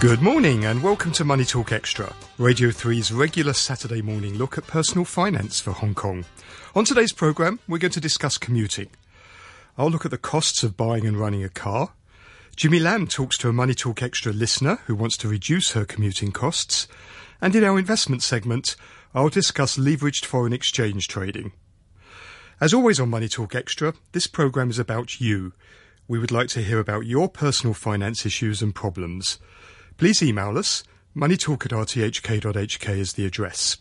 Good morning and welcome to Money Talk Xtra, Radio 3's regular Saturday morning look at personal finance for Hong Kong. On today's programme, we're going to discuss commuting. I'll look at the costs of buying and running a car. Jimmy Lam talks to a Money Talk Xtra listener who wants to reduce her commuting costs. And in our investment segment, I'll discuss leveraged foreign exchange trading. As always on Money Talk Xtra, this programme is about you. We would like to hear about your personal finance issues and problems. Please email us. Moneytalk at rthk.hk is the address.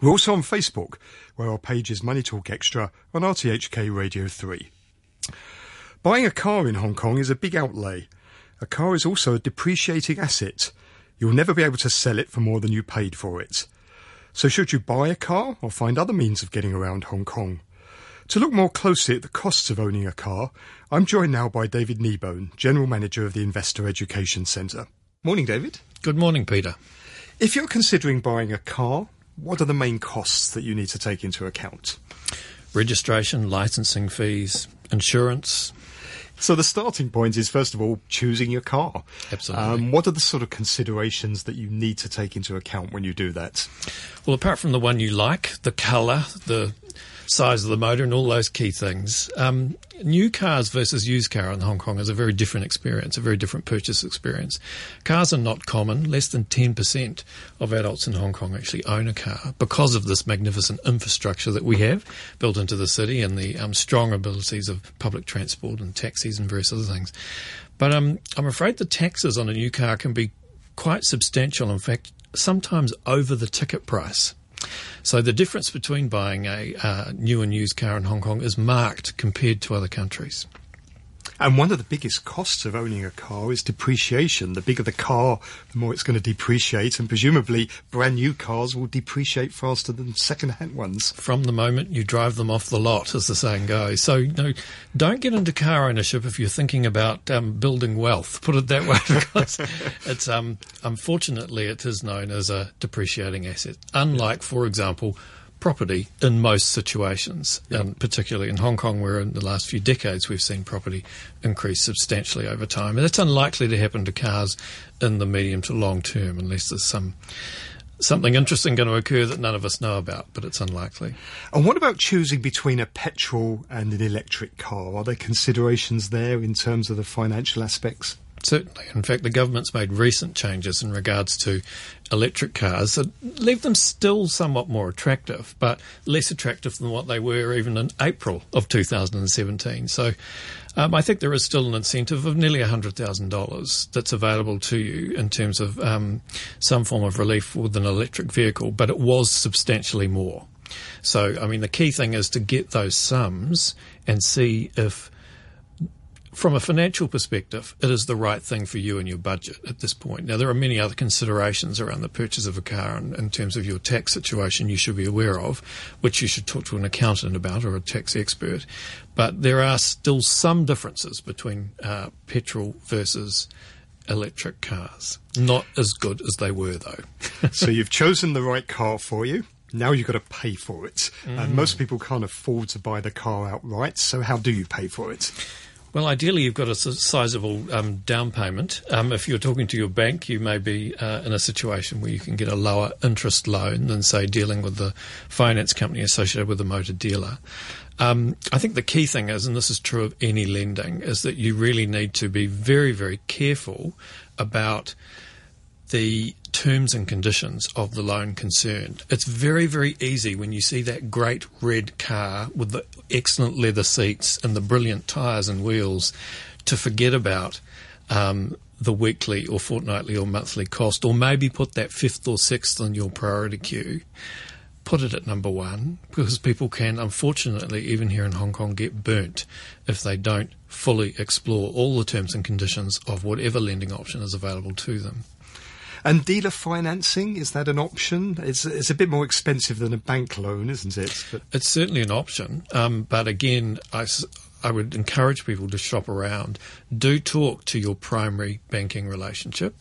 We're also on Facebook, where our page is Money Talk Xtra on RTHK Radio 3. Buying a car in Hong Kong is a big outlay. A car is also a depreciating asset. You'll never be able to sell it for more than you paid for it. So should you buy a car or find other means of getting around Hong Kong? To look more closely at the costs of owning a car, I'm joined now by David Kneebone, General Manager of the Investor Education Centre. Morning, David. Good morning, Peter. If you're considering buying a car, what are the main costs that you need to take into account? Registration, licensing fees, insurance. So the starting point is first of all choosing your car. Absolutely. Um, what are the sort of considerations that you need to take into account when you do that? Well, apart from the one you like, the colour, the size of the motor, and all those key things. Um, new cars versus used car in Hong Kong is a very different experience, a very different purchase experience. Cars are not common. Less than 10% of adults in Hong Kong actually own a car because of this magnificent infrastructure that we have built into the city and the um, strong abilities of public transport and taxis and various other things. But um, I'm afraid the taxes on a new car can be quite substantial. In fact, sometimes over the ticket price. So the difference between buying a uh, new and used car in Hong Kong is marked compared to other countries. And one of the biggest costs of owning a car is depreciation. The bigger the car, the more it's going to depreciate, and presumably brand new cars will depreciate faster than second-hand ones. From the moment you drive them off the lot, as the saying goes. So, you know, don't get into car ownership if you're thinking about um, building wealth. Put it that way, because it's um, unfortunately it is known as a depreciating asset. Unlike, for example, property in most situations, yep. and particularly in Hong Kong, where in the last few decades we've seen property increase substantially over time. And it's unlikely to happen to cars in the medium to long term unless there's some something interesting going to occur that none of us know about, but it's unlikely. And what about choosing between a petrol and an electric car? Are there considerations there in terms of the financial aspects? Certainly. In fact, the government's made recent changes in regards to electric cars that leave them still somewhat more attractive, but less attractive than what they were even in April of 2017. So um, I think there is still an incentive of nearly $100,000 that's available to you in terms of um, some form of relief with an electric vehicle, but it was substantially more. So, I mean, the key thing is to get those sums and see if from a financial perspective, it is the right thing for you and your budget at this point. Now, there are many other considerations around the purchase of a car and in terms of your tax situation you should be aware of, which you should talk to an accountant about or a tax expert. But there are still some differences between uh, petrol versus electric cars. Not as good as they were, though. so you've chosen the right car for you. Now you've got to pay for it. Mm. And most people can't afford to buy the car outright. So how do you pay for it? Well, ideally, you've got a sizable um, down payment. Um, if you're talking to your bank, you may be uh, in a situation where you can get a lower interest loan than, say, dealing with the finance company associated with the motor dealer. Um, I think the key thing is, and this is true of any lending, is that you really need to be very, very careful about the terms and conditions of the loan concerned. It's very, very easy when you see that great red car with the excellent leather seats and the brilliant tyres and wheels to forget about um, the weekly or fortnightly or monthly cost, or maybe put that fifth or sixth on your priority queue. Put it at number one because people can, unfortunately, even here in Hong Kong, get burnt if they don't fully explore all the terms and conditions of whatever lending option is available to them. And dealer financing, is that an option? It's, it's a bit more expensive than a bank loan, isn't it? But it's certainly an option. Um, but again, I, I would encourage people to shop around. Do talk to your primary banking relationship.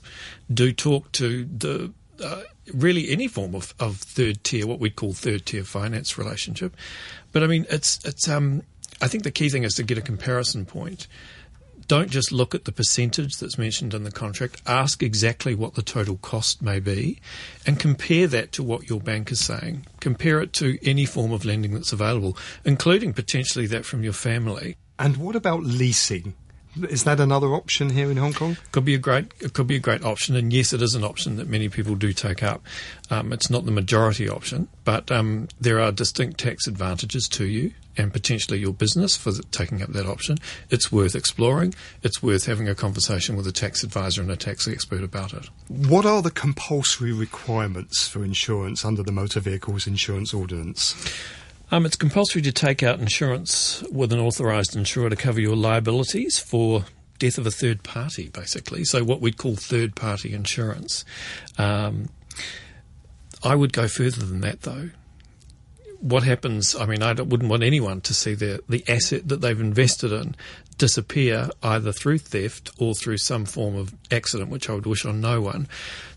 Do talk to the uh, really any form of, of third tier, what we call third tier finance relationship. But I mean, it's it's um, I think the key thing is to get a comparison point don't just look at the percentage that's mentioned in the contract. Ask exactly what the total cost may be and compare that to what your bank is saying. Compare it to any form of lending that's available, including potentially that from your family. And what about leasing? Is that another option here in Hong Kong? Could be a great, it could be a great option, and yes, it is an option that many people do take up. Um, it's not the majority option, but um, there are distinct tax advantages to you and potentially your business for taking up that option. It's worth exploring. It's worth having a conversation with a tax advisor and a tax expert about it. What are the compulsory requirements for insurance under the Motor Vehicles Insurance Ordinance? Um, it's compulsory to take out insurance with an authorised insurer to cover your liabilities for death of a third party, basically. So, what we'd call third party insurance. Um, I would go further than that, though. What happens? I mean, I wouldn't want anyone to see the the asset that they've invested in disappear either through theft or through some form of accident, which I would wish on no one.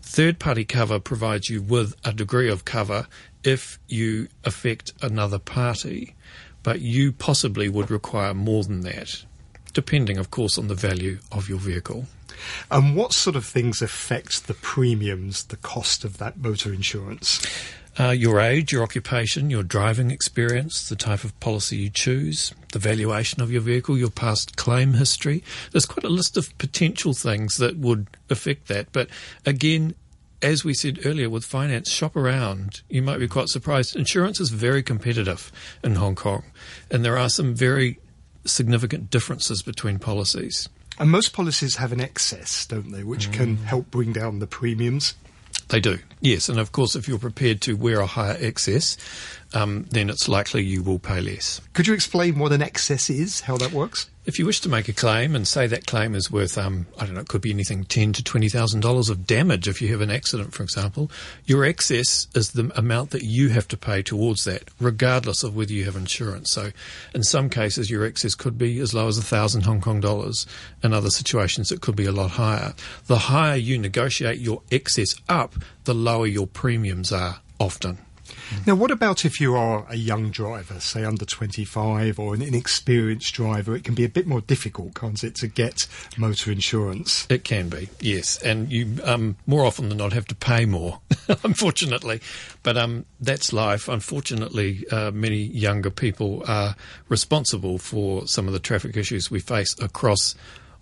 Third party cover provides you with a degree of cover if you affect another party, but you possibly would require more than that, depending, of course, on the value of your vehicle. And what sort of things affect the premiums, the cost of that motor insurance? Uh, your age, your occupation, your driving experience, the type of policy you choose, the valuation of your vehicle, your past claim history. There's quite a list of potential things that would affect that. But again, as we said earlier with finance, shop around. You might be quite surprised. Insurance is very competitive in Hong Kong, and there are some very significant differences between policies. And most policies have an excess, don't they, which mm. can help bring down the premiums? They do, yes. And of course, if you're prepared to wear a higher excess, um, then it's likely you will pay less. Could you explain what an excess is, how that works? If you wish to make a claim and say that claim is worth, um, I don't know, it could be anything ten to twenty thousand dollars of damage if you have an accident, for example, your excess is the amount that you have to pay towards that, regardless of whether you have insurance. So, in some cases, your excess could be as low as a thousand Hong Kong dollars. In other situations, it could be a lot higher. The higher you negotiate your excess up, the lower your premiums are often. Now, what about if you are a young driver, say under 25, or an inexperienced driver? It can be a bit more difficult, can't it, to get motor insurance? It can be, yes. And you um, more often than not have to pay more, unfortunately. But um, that's life. Unfortunately, uh, many younger people are responsible for some of the traffic issues we face across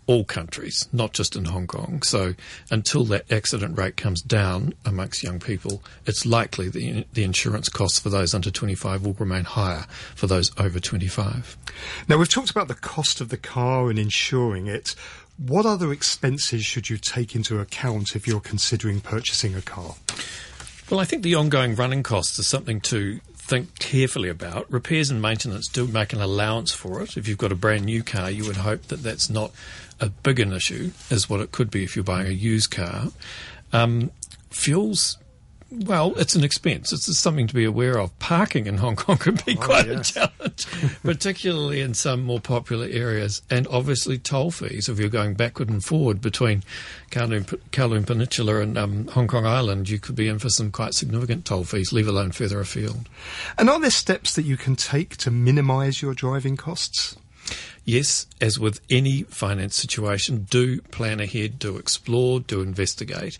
all countries, not just in Hong Kong. So until that accident rate comes down amongst young people, it's likely the, the insurance costs for those under 25 will remain higher for those over 25. Now, we've talked about the cost of the car and insuring it. What other expenses should you take into account if you're considering purchasing a car? Well, I think the ongoing running costs is something to think carefully about. Repairs and maintenance do make an allowance for it. If you've got a brand new car, you would hope that that's not a big an issue as what it could be if you're buying a used car. Um, fuels well, it's an expense. It's something to be aware of. Parking in Hong Kong can be oh, quite yes. a challenge, particularly in some more popular areas. And obviously, toll fees. If you're going backward and forward between Kowloon, Kowloon Peninsula and um, Hong Kong Island, you could be in for some quite significant toll fees, leave alone further afield. And are there steps that you can take to minimise your driving costs? Yes, as with any finance situation, do plan ahead, do explore, do investigate.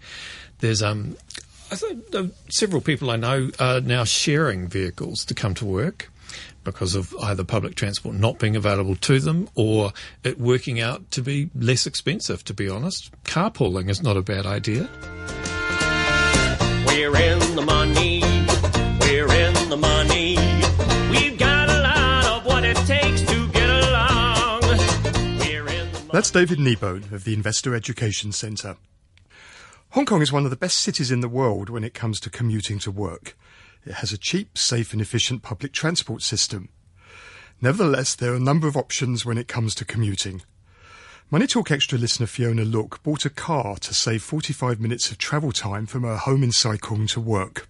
There's um, uh, several people I know are now sharing vehicles to come to work because of either public transport not being available to them or it working out to be less expensive, to be honest. Carpooling is not a bad idea. We're in the money. We're in the money. That's David Kneebone of the Investor Education Centre. Hong Kong is one of the best cities in the world when it comes to commuting to work. It has a cheap, safe and efficient public transport system. Nevertheless, there are a number of options when it comes to commuting. Money Talk Xtra listener Fiona Look bought a car to save 45 minutes of travel time from her home in Sai Kung to work.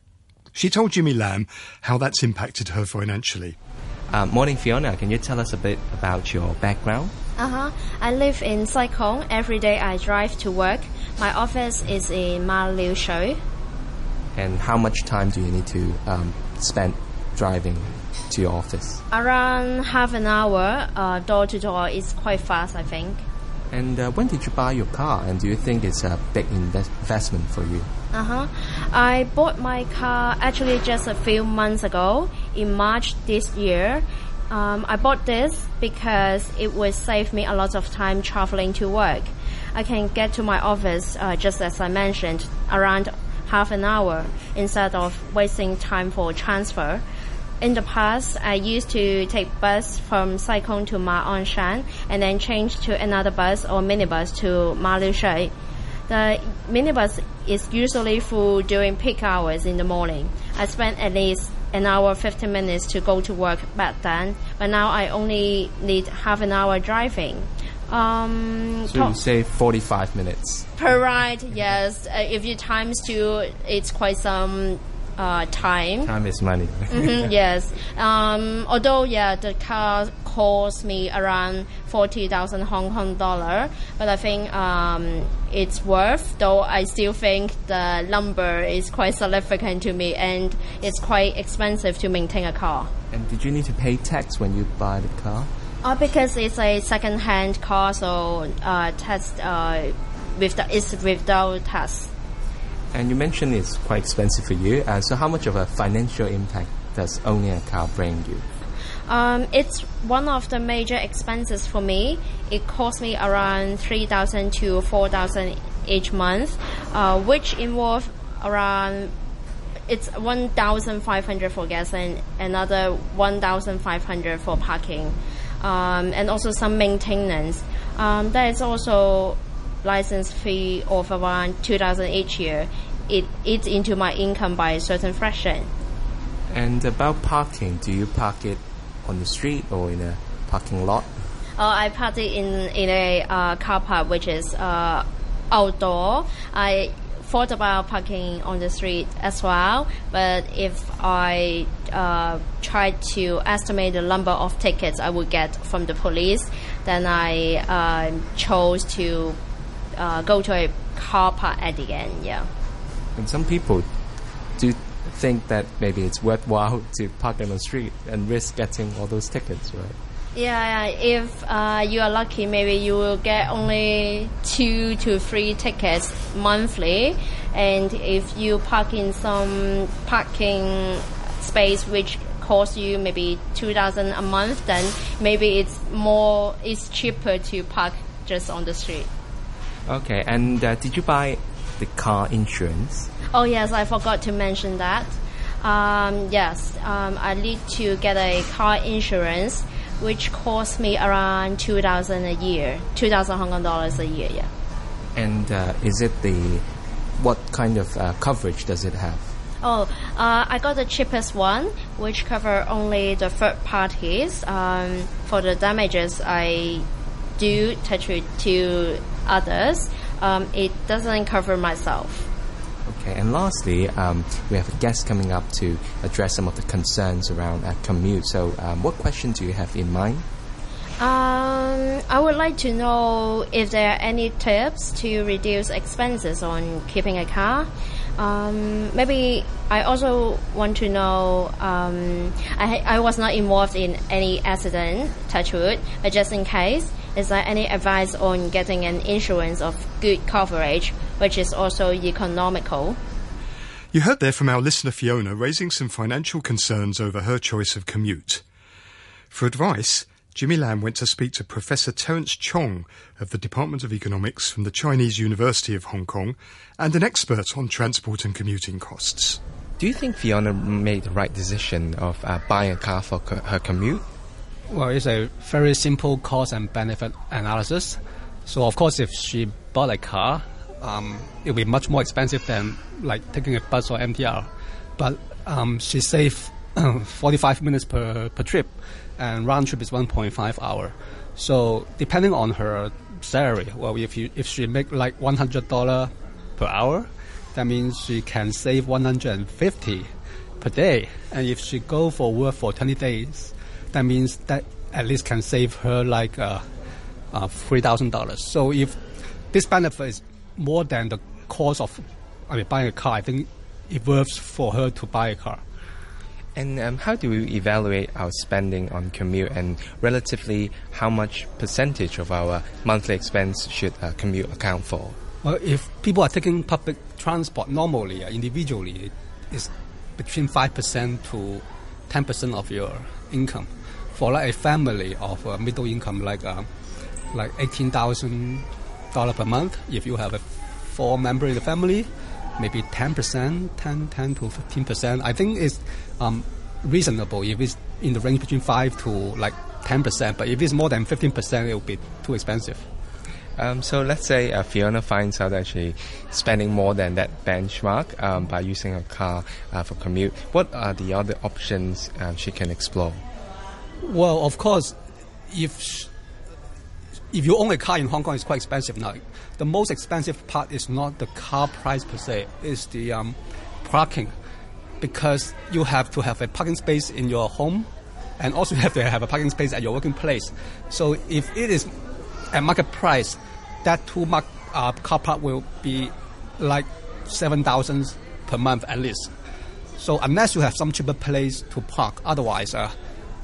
She told Jimmy Lam how that's impacted her financially. Uh, morning, Fiona. Can you tell us a bit about your background? Uh huh. I live in Sai Kung. Every day I drive to work. My office is in Ma Liu Shui. And how much time do you need to um, spend driving to your office? Around half an hour, uh, door to door. It's quite fast, I think. And uh, when did you buy your car? And do you think it's a big invest- investment for you? Uh huh. I bought my car actually just a few months ago in March this year. Um, I bought this because it would save me a lot of time traveling to work. I can get to my office, uh, just as I mentioned, around half an hour instead of wasting time for transfer. In the past, I used to take bus from Sai Kung to Ma On Shan and then change to another bus or minibus to Ma Liu Shui. The minibus is usually full during peak hours in the morning. I spent at least an hour 15 minutes to go to work back then, but now I only need half an hour driving. Um, So you say 45 minutes. per ride, yes. Uh, if you times two, it's quite some uh, time. Time is money. Mhm, yes. Um, although, yeah, the car cost me around 40,000 Hong Kong dollar, but I think um, it's worth, though I still think the number is quite significant to me and it's quite expensive to maintain a car. and did you need to pay tax when you buy the car? Uh, because it's a second-hand car, so uh, test uh, with the, it's without tax. And you mentioned it's quite expensive for you. Uh, so how much of a financial impact does owning a car bring you? Um, it's one of the major expenses for me. It costs me around three thousand to four thousand each month, uh, which involve around it's one thousand five hundred for gas and another one thousand five hundred for parking, um, and also some maintenance. Um, there is also license fee of around two thousand each year. It eats into my income by a certain fraction. And about parking, do you park it on the street or in a parking lot? Uh, I park it in in a uh, car park which is uh, outdoor. I thought about parking on the street as well, but if I uh, try to estimate the number of tickets I would get from the police, then I uh, chose to uh, go to a car park at the end. Yeah. And some people do think that maybe it's worthwhile to park on the street and risk getting all those tickets, right? Yeah, if uh, you are lucky, maybe you will get only two to three tickets monthly. And if you park in some parking space which costs you maybe two thousand a month, then maybe it's more, it's cheaper to park just on the street. Okay, and uh, did you buy the car insurance? Oh yes, I forgot to mention that. Um, yes, um, I need to get a car insurance, which costs me around two thousand a year, two thousand Hong Kong dollars a year. Yeah. And uh, is it the what kind of uh, coverage does it have? Oh, uh, I got the cheapest one, which cover only the third parties. Um, for the damages I do touch it to others, um, it doesn't cover myself. Okay, and lastly, um, we have a guest coming up to address some of the concerns around uh, commute. So, um, what question do you have in mind? Um, I would like to know if there are any tips to reduce expenses on keeping a car. Um, maybe I also want to know. Um, I I was not involved in any accident, touch wood, but just in case, is there any advice on getting an insurance of good coverage, which is also economical? You heard there from our listener Fiona raising some financial concerns over her choice of commute. For advice, Jimmy Lam went to speak to Professor Terence Chong of the Department of Economics from the Chinese University of Hong Kong and an expert on transport and commuting costs. Do you think Fiona made the right decision of uh, buying a car for co- her commute? Well, it's a very simple cost and benefit analysis. So, of course, if she bought a car, um, it will be much more expensive than like taking a bus or MTR. But um, she saved 45 minutes per, per trip, and round trip is 1.5 hour. So, depending on her salary, well, if you if she make like $100 per hour, that means she can save 150 per day. And if she go for work for 20 days, that means that at least can save her like uh, uh, three thousand dollars. So if this benefit is more than the cost of I mean buying a car, I think it worth for her to buy a car. And um, how do we evaluate our spending on commute and relatively how much percentage of our monthly expense should uh, commute account for? Well, if people are taking public transport normally, uh, individually, it's between 5% to 10% of your income. For like a family of uh, middle income, like uh, like $18,000 per month, if you have a four member in the family, maybe 10%, 10, 10 to 15%. I think it's um, reasonable if it's in the range between 5 to like 10%. But if it's more than 15%, it will be too expensive. Um, so let's say uh, Fiona finds out that she's spending more than that benchmark um, by using a car uh, for commute. What are the other options uh, she can explore? Well, of course, if if you own a car in Hong Kong, it's quite expensive now. The most expensive part is not the car price per se; it's the um, parking, because you have to have a parking space in your home, and also you have to have a parking space at your working place. So if it is at market price, that two mark, uh, car park will be like seven thousand per month at least. So unless you have some cheaper place to park, otherwise, uh,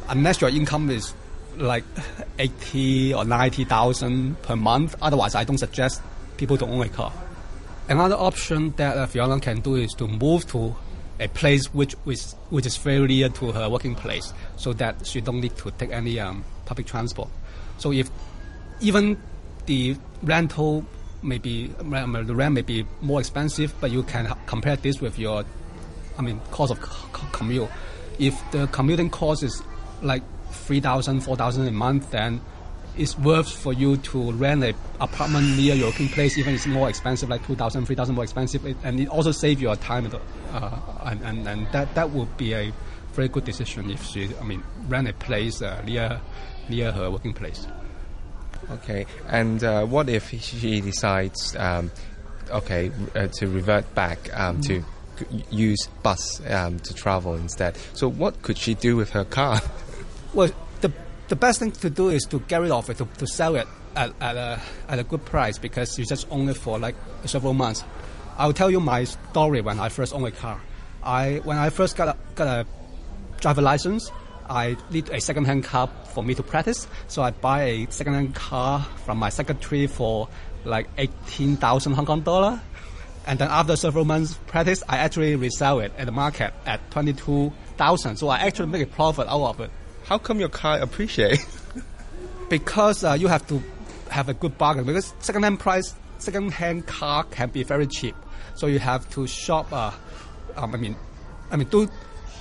unless your income is like eighty or ninety thousand per month, otherwise I don't suggest people to own a car. Another option that uh, Fiona can do is to move to a place which is which is very near to her working place, so that she don't need to take any um, public transport. So if even the rental may be the rent may be more expensive, but you can compare this with your, I mean, cost of commute. If the commuting cost is like 3,000, 4,000 a month, then it's worth for you to rent an apartment near your working place, even if it's more expensive, like 2,000, 3,000 more expensive, and it also saves your time, uh, and, and, and that, that would be a very good decision if she, I mean, rent a place uh, near, near her working place. Okay, and uh, what if she decides, um, okay, uh, to revert back um, mm. to use bus um, to travel instead? So what could she do with her car? Well, the the best thing to do is to get rid of it, to, to sell it at, at, a, at a good price because you just own it for like several months. I'll tell you my story when I first owned a car. I when I first got a, got a driver license, I need a second-hand car for me to practice. So I buy a second-hand car from my secretary for like 18,000 Hong Kong dollar. And then after several months practice, I actually resell it at the market at 22,000. So I actually make a profit out of it. How come your car appreciate? because uh, you have to have a good bargain. Because second-hand price, second-hand car can be very cheap. So you have to shop. Uh, um, I mean, I mean, do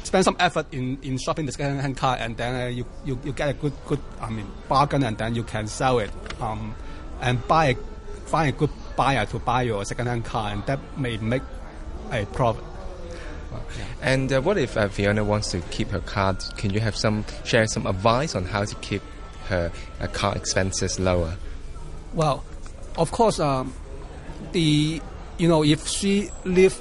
spend some effort in, in shopping the second-hand car, and then uh, you, you, you get a good good I mean bargain, and then you can sell it um, and buy a, find a good buyer to buy your second-hand car, and that may make a profit. Yeah. And uh, what if uh, Fiona wants to keep her car? Can you have some share some advice on how to keep her uh, car expenses lower? Well, of course, um, the you know if she live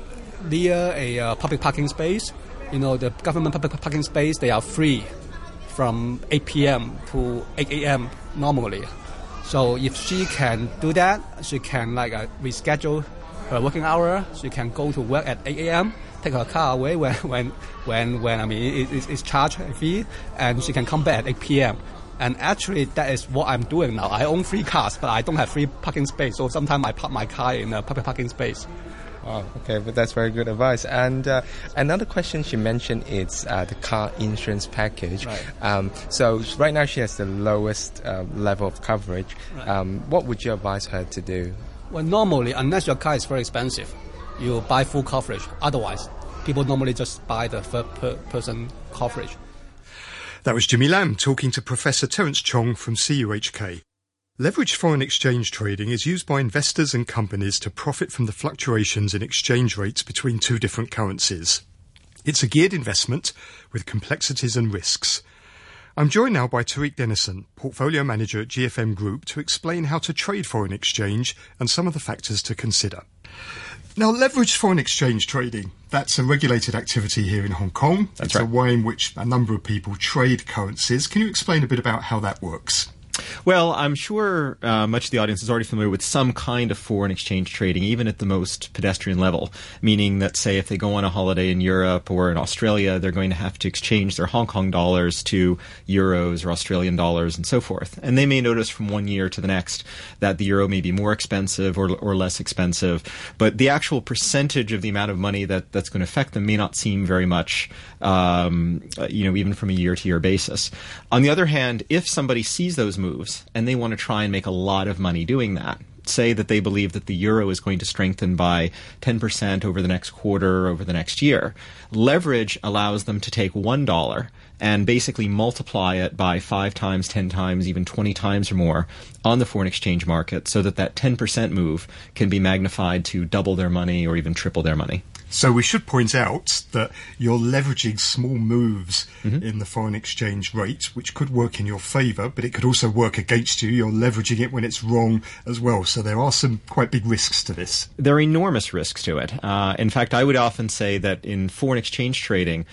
near a uh, public parking space, you know, the government public parking space, they are free from 8 p.m. to 8 a.m. normally. So if she can do that, she can like uh, reschedule her working hour. She can go to work at 8 a.m. Take her car away when when when, when I mean it, it's charged a fee, and she can come back at 8 p.m. And actually, that is what I'm doing now. I own three cars, but I don't have free parking space. So sometimes I park my car in a public parking space. Wow. Okay, but that's very good advice. And uh, another question she mentioned is uh, the car insurance package. Right. Um, so right now she has the lowest uh, level of coverage. Right. Um, what would you advise her to do? Well, normally, unless your car is very expensive, you buy full coverage. Otherwise, people normally just buy the third per person coverage. That was Jimmy Lam talking to Professor Terence Chong from CUHK. Leveraged foreign exchange trading is used by investors and companies to profit from the fluctuations in exchange rates between two different currencies. It's a geared investment with complexities and risks. I'm joined now by Tariq Dennison, Portfolio Manager at GFM Group, to explain how to trade foreign exchange and some of the factors to consider. Now, leveraged foreign exchange trading, that's a regulated activity here in Hong Kong. That's it's right. a way in which a number of people trade currencies. Can you explain a bit about how that works? Well, I'm sure uh, much of the audience is already familiar with some kind of foreign exchange trading, even at the most pedestrian level. Meaning that, say, if they go on a holiday in Europe or in Australia, they're going to have to exchange their Hong Kong dollars to euros or Australian dollars and so forth. And they may notice from one year to the next that the euro may be more expensive or, or less expensive, but the actual percentage of the amount of money that, that's going to affect them may not seem very much, um, you know, even from a year to year basis. On the other hand, if somebody sees those moves and they want to try and make a lot of money doing that, say that they believe that the euro is going to strengthen by 10% over the next quarter, over the next year. Leverage allows them to take $1 and basically multiply it by 5 times, 10 times, even 20 times or more on the foreign exchange market so that that 10% move can be magnified to double their money or even triple their money. So we should point out that you're leveraging small moves mm-hmm. in the foreign exchange rate, which could work in your favour, but it could also work against you. You're leveraging it when it's wrong as well. So there are some quite big risks to this. There are enormous risks to it. Uh, in fact, I would often say that in foreign exchange trading,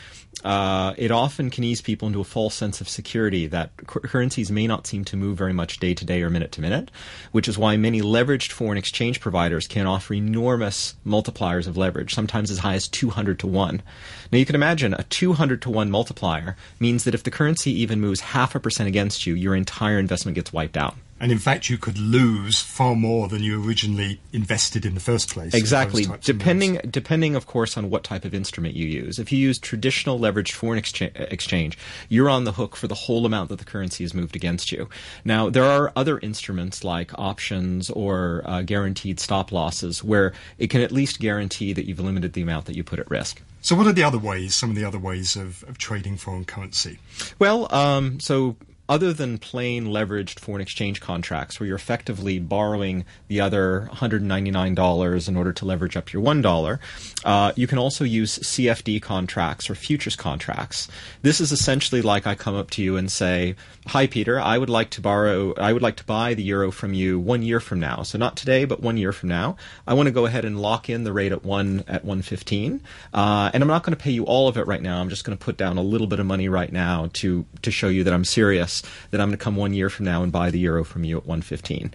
uh, it often can ease people into a false sense of security that cu- currencies may not seem to move very much day to day or minute to minute, which is why many leveraged foreign exchange providers can offer enormous multipliers of leverage, sometimes as high as 200 to 1. Now you can imagine a 200 to 1 multiplier means that if the currency even moves half a percent against you, your entire investment gets wiped out. And in fact, you could lose far more than you originally invested in the first place. Exactly. Depending, of depending, of course, on what type of instrument you use. If you use traditional leveraged foreign exchange, you're on the hook for the whole amount that the currency has moved against you. Now, there are other instruments like options or uh, guaranteed stop losses where it can at least guarantee that you've limited the amount that you put at risk. So, what are the other ways, some of the other ways of, of trading foreign currency? Well, um, so other than plain leveraged foreign exchange contracts where you're effectively borrowing the other $199 in order to leverage up your $1, uh, you can also use CFD contracts or futures contracts. This is essentially like I come up to you and say, Hi, Peter, I would like to borrow, I would like to buy the euro from you one year from now. So not today, but one year from now. I want to go ahead and lock in the rate at one, at 115. Uh, and I'm not going to pay you all of it right now. I'm just going to put down a little bit of money right now to, to show you that I'm serious that I'm going to come one year from now and buy the euro from you at 115.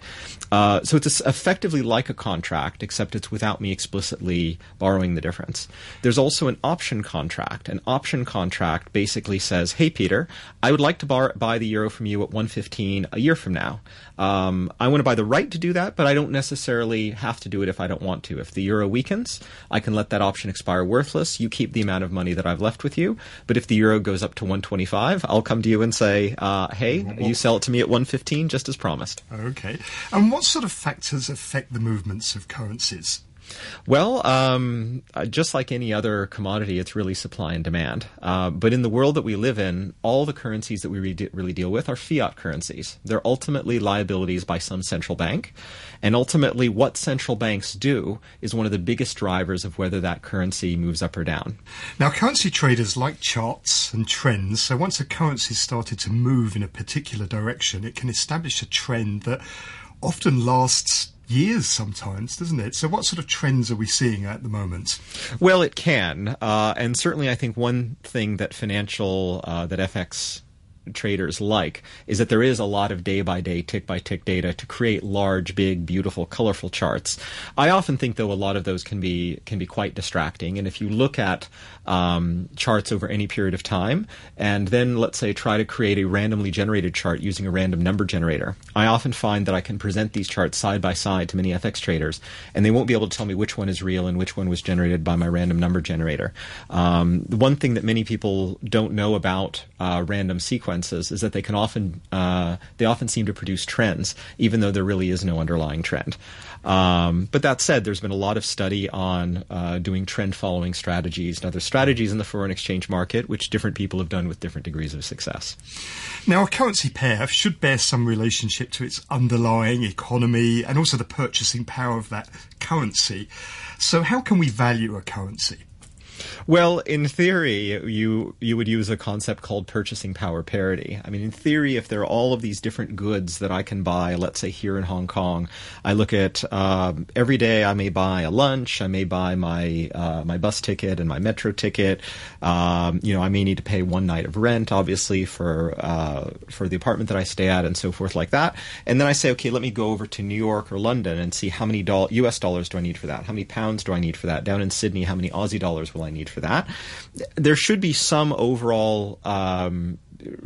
Uh, so it's effectively like a contract, except it's without me explicitly borrowing the difference. There's also an option contract. An option contract basically says, "Hey Peter, I would like to bar- buy the euro from you at 115 a year from now. Um, I want to buy the right to do that, but I don't necessarily have to do it if I don't want to. If the euro weakens, I can let that option expire worthless. You keep the amount of money that I've left with you. But if the euro goes up to 125, I'll come to you and say, uh, "Hey, mm-hmm. you sell it to me at 115, just as promised." Okay. And what sort of factors affect the movements of currencies? Well, um, uh, just like any other commodity, it's really supply and demand. Uh, but in the world that we live in, all the currencies that we re- really deal with are fiat currencies. They're ultimately liabilities by some central bank. And ultimately, what central banks do is one of the biggest drivers of whether that currency moves up or down. Now, currency traders like charts and trends. So once a currency started to move in a particular direction, it can establish a trend that often lasts years sometimes, doesn't it? So, what sort of trends are we seeing at the moment? Well, it can, uh, and certainly, I think one thing that financial uh, that FX traders like is that there is a lot of day by day, tick by tick data to create large, big, beautiful, colorful charts. I often think though a lot of those can be can be quite distracting. And if you look at um, charts over any period of time, and then let's say try to create a randomly generated chart using a random number generator, I often find that I can present these charts side by side to many FX traders, and they won't be able to tell me which one is real and which one was generated by my random number generator. Um, one thing that many people don't know about uh, random sequences is that they can often uh, they often seem to produce trends, even though there really is no underlying trend. Um, but that said, there's been a lot of study on uh, doing trend following strategies and other strategies in the foreign exchange market, which different people have done with different degrees of success. Now, a currency pair should bear some relationship to its underlying economy and also the purchasing power of that currency. So, how can we value a currency? Well, in theory, you you would use a concept called purchasing power parity. I mean, in theory, if there are all of these different goods that I can buy, let's say here in Hong Kong, I look at um, every day I may buy a lunch, I may buy my uh, my bus ticket and my metro ticket. Um, you know, I may need to pay one night of rent, obviously for uh, for the apartment that I stay at, and so forth like that. And then I say, okay, let me go over to New York or London and see how many doll- U.S. dollars do I need for that? How many pounds do I need for that? Down in Sydney, how many Aussie dollars will I need for that? There should be some overall um,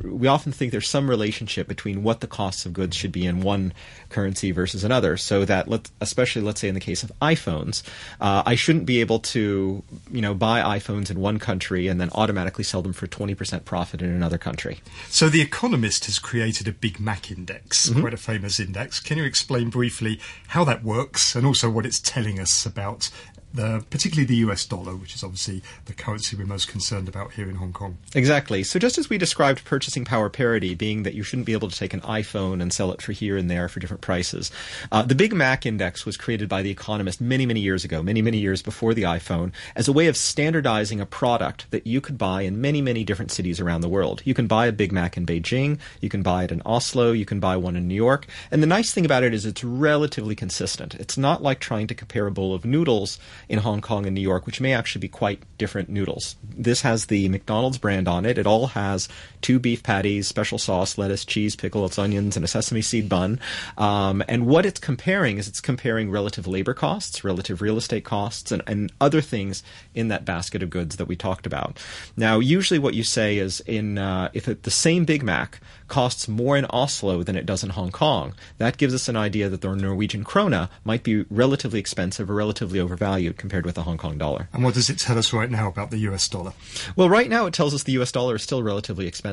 we often think there's some relationship between what the costs of goods should be in one currency versus another. So that, let, especially let's say in the case of iPhones, uh, I shouldn't be able to, you know, buy iPhones in one country and then automatically sell them for 20% profit in another country. So the Economist has created a Big Mac index, mm-hmm. quite a famous index. Can you explain briefly how that works and also what it's telling us about the, particularly the US dollar, which is obviously the currency we're most concerned about here in Hong Kong. Exactly. So, just as we described purchasing power parity being that you shouldn't be able to take an iPhone and sell it for here and there for different prices, uh, the Big Mac Index was created by The Economist many, many years ago, many, many years before the iPhone, as a way of standardizing a product that you could buy in many, many different cities around the world. You can buy a Big Mac in Beijing, you can buy it in Oslo, you can buy one in New York, and the nice thing about it is it's relatively consistent. It's not like trying to compare a bowl of noodles in Hong Kong and New York, which may actually be quite different noodles. This has the McDonald's brand on it. It all has two beef patties, special sauce, lettuce, cheese, pickles, onions, and a sesame seed bun. Um, and what it's comparing is it's comparing relative labor costs, relative real estate costs, and, and other things in that basket of goods that we talked about. Now, usually what you say is in uh, if it, the same Big Mac costs more in Oslo than it does in Hong Kong, that gives us an idea that the Norwegian krona might be relatively expensive or relatively overvalued compared with the Hong Kong dollar. And what does it tell us right now about the US dollar? Well, right now it tells us the US dollar is still relatively expensive.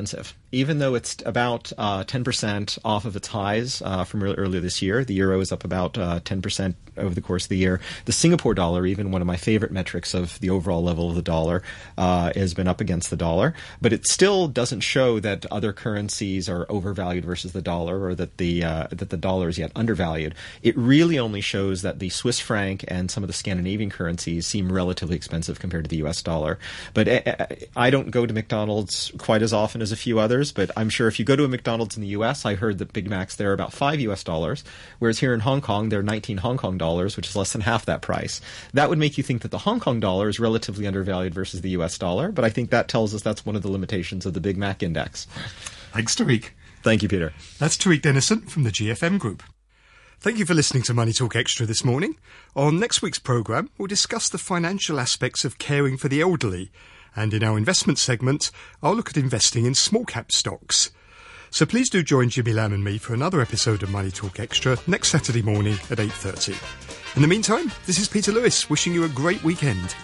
Even though it's about uh, 10% off of its highs uh, from earlier this year, the euro is up about uh, 10% over the course of the year. The Singapore dollar, even one of my favorite metrics of the overall level of the dollar, uh, has been up against the dollar. But it still doesn't show that other currencies are overvalued versus the dollar or that the, uh, that the dollar is yet undervalued. It really only shows that the Swiss franc and some of the Scandinavian currencies seem relatively expensive compared to the US dollar. But uh, I don't go to McDonald's quite as often as a few others, but I'm sure if you go to a McDonald's in the US, I heard that Big Macs there are about 5 US dollars, whereas here in Hong Kong, they're 19 Hong Kong dollars, which is less than half that price. That would make you think that the Hong Kong dollar is relatively undervalued versus the US dollar, but I think that tells us that's one of the limitations of the Big Mac index. Thanks, Tariq. Thank you, Peter. That's Tariq Dennison from the GFM Group. Thank you for listening to Money Talk Xtra this morning. On next week's programme, we'll discuss the financial aspects of caring for the elderly. And in our investment segment, I'll look at investing in small cap stocks. So please do join Jimmy Lam and me for another episode of Money Talk Xtra next Saturday morning at 8.30. In the meantime, this is Peter Lewis wishing you a great weekend.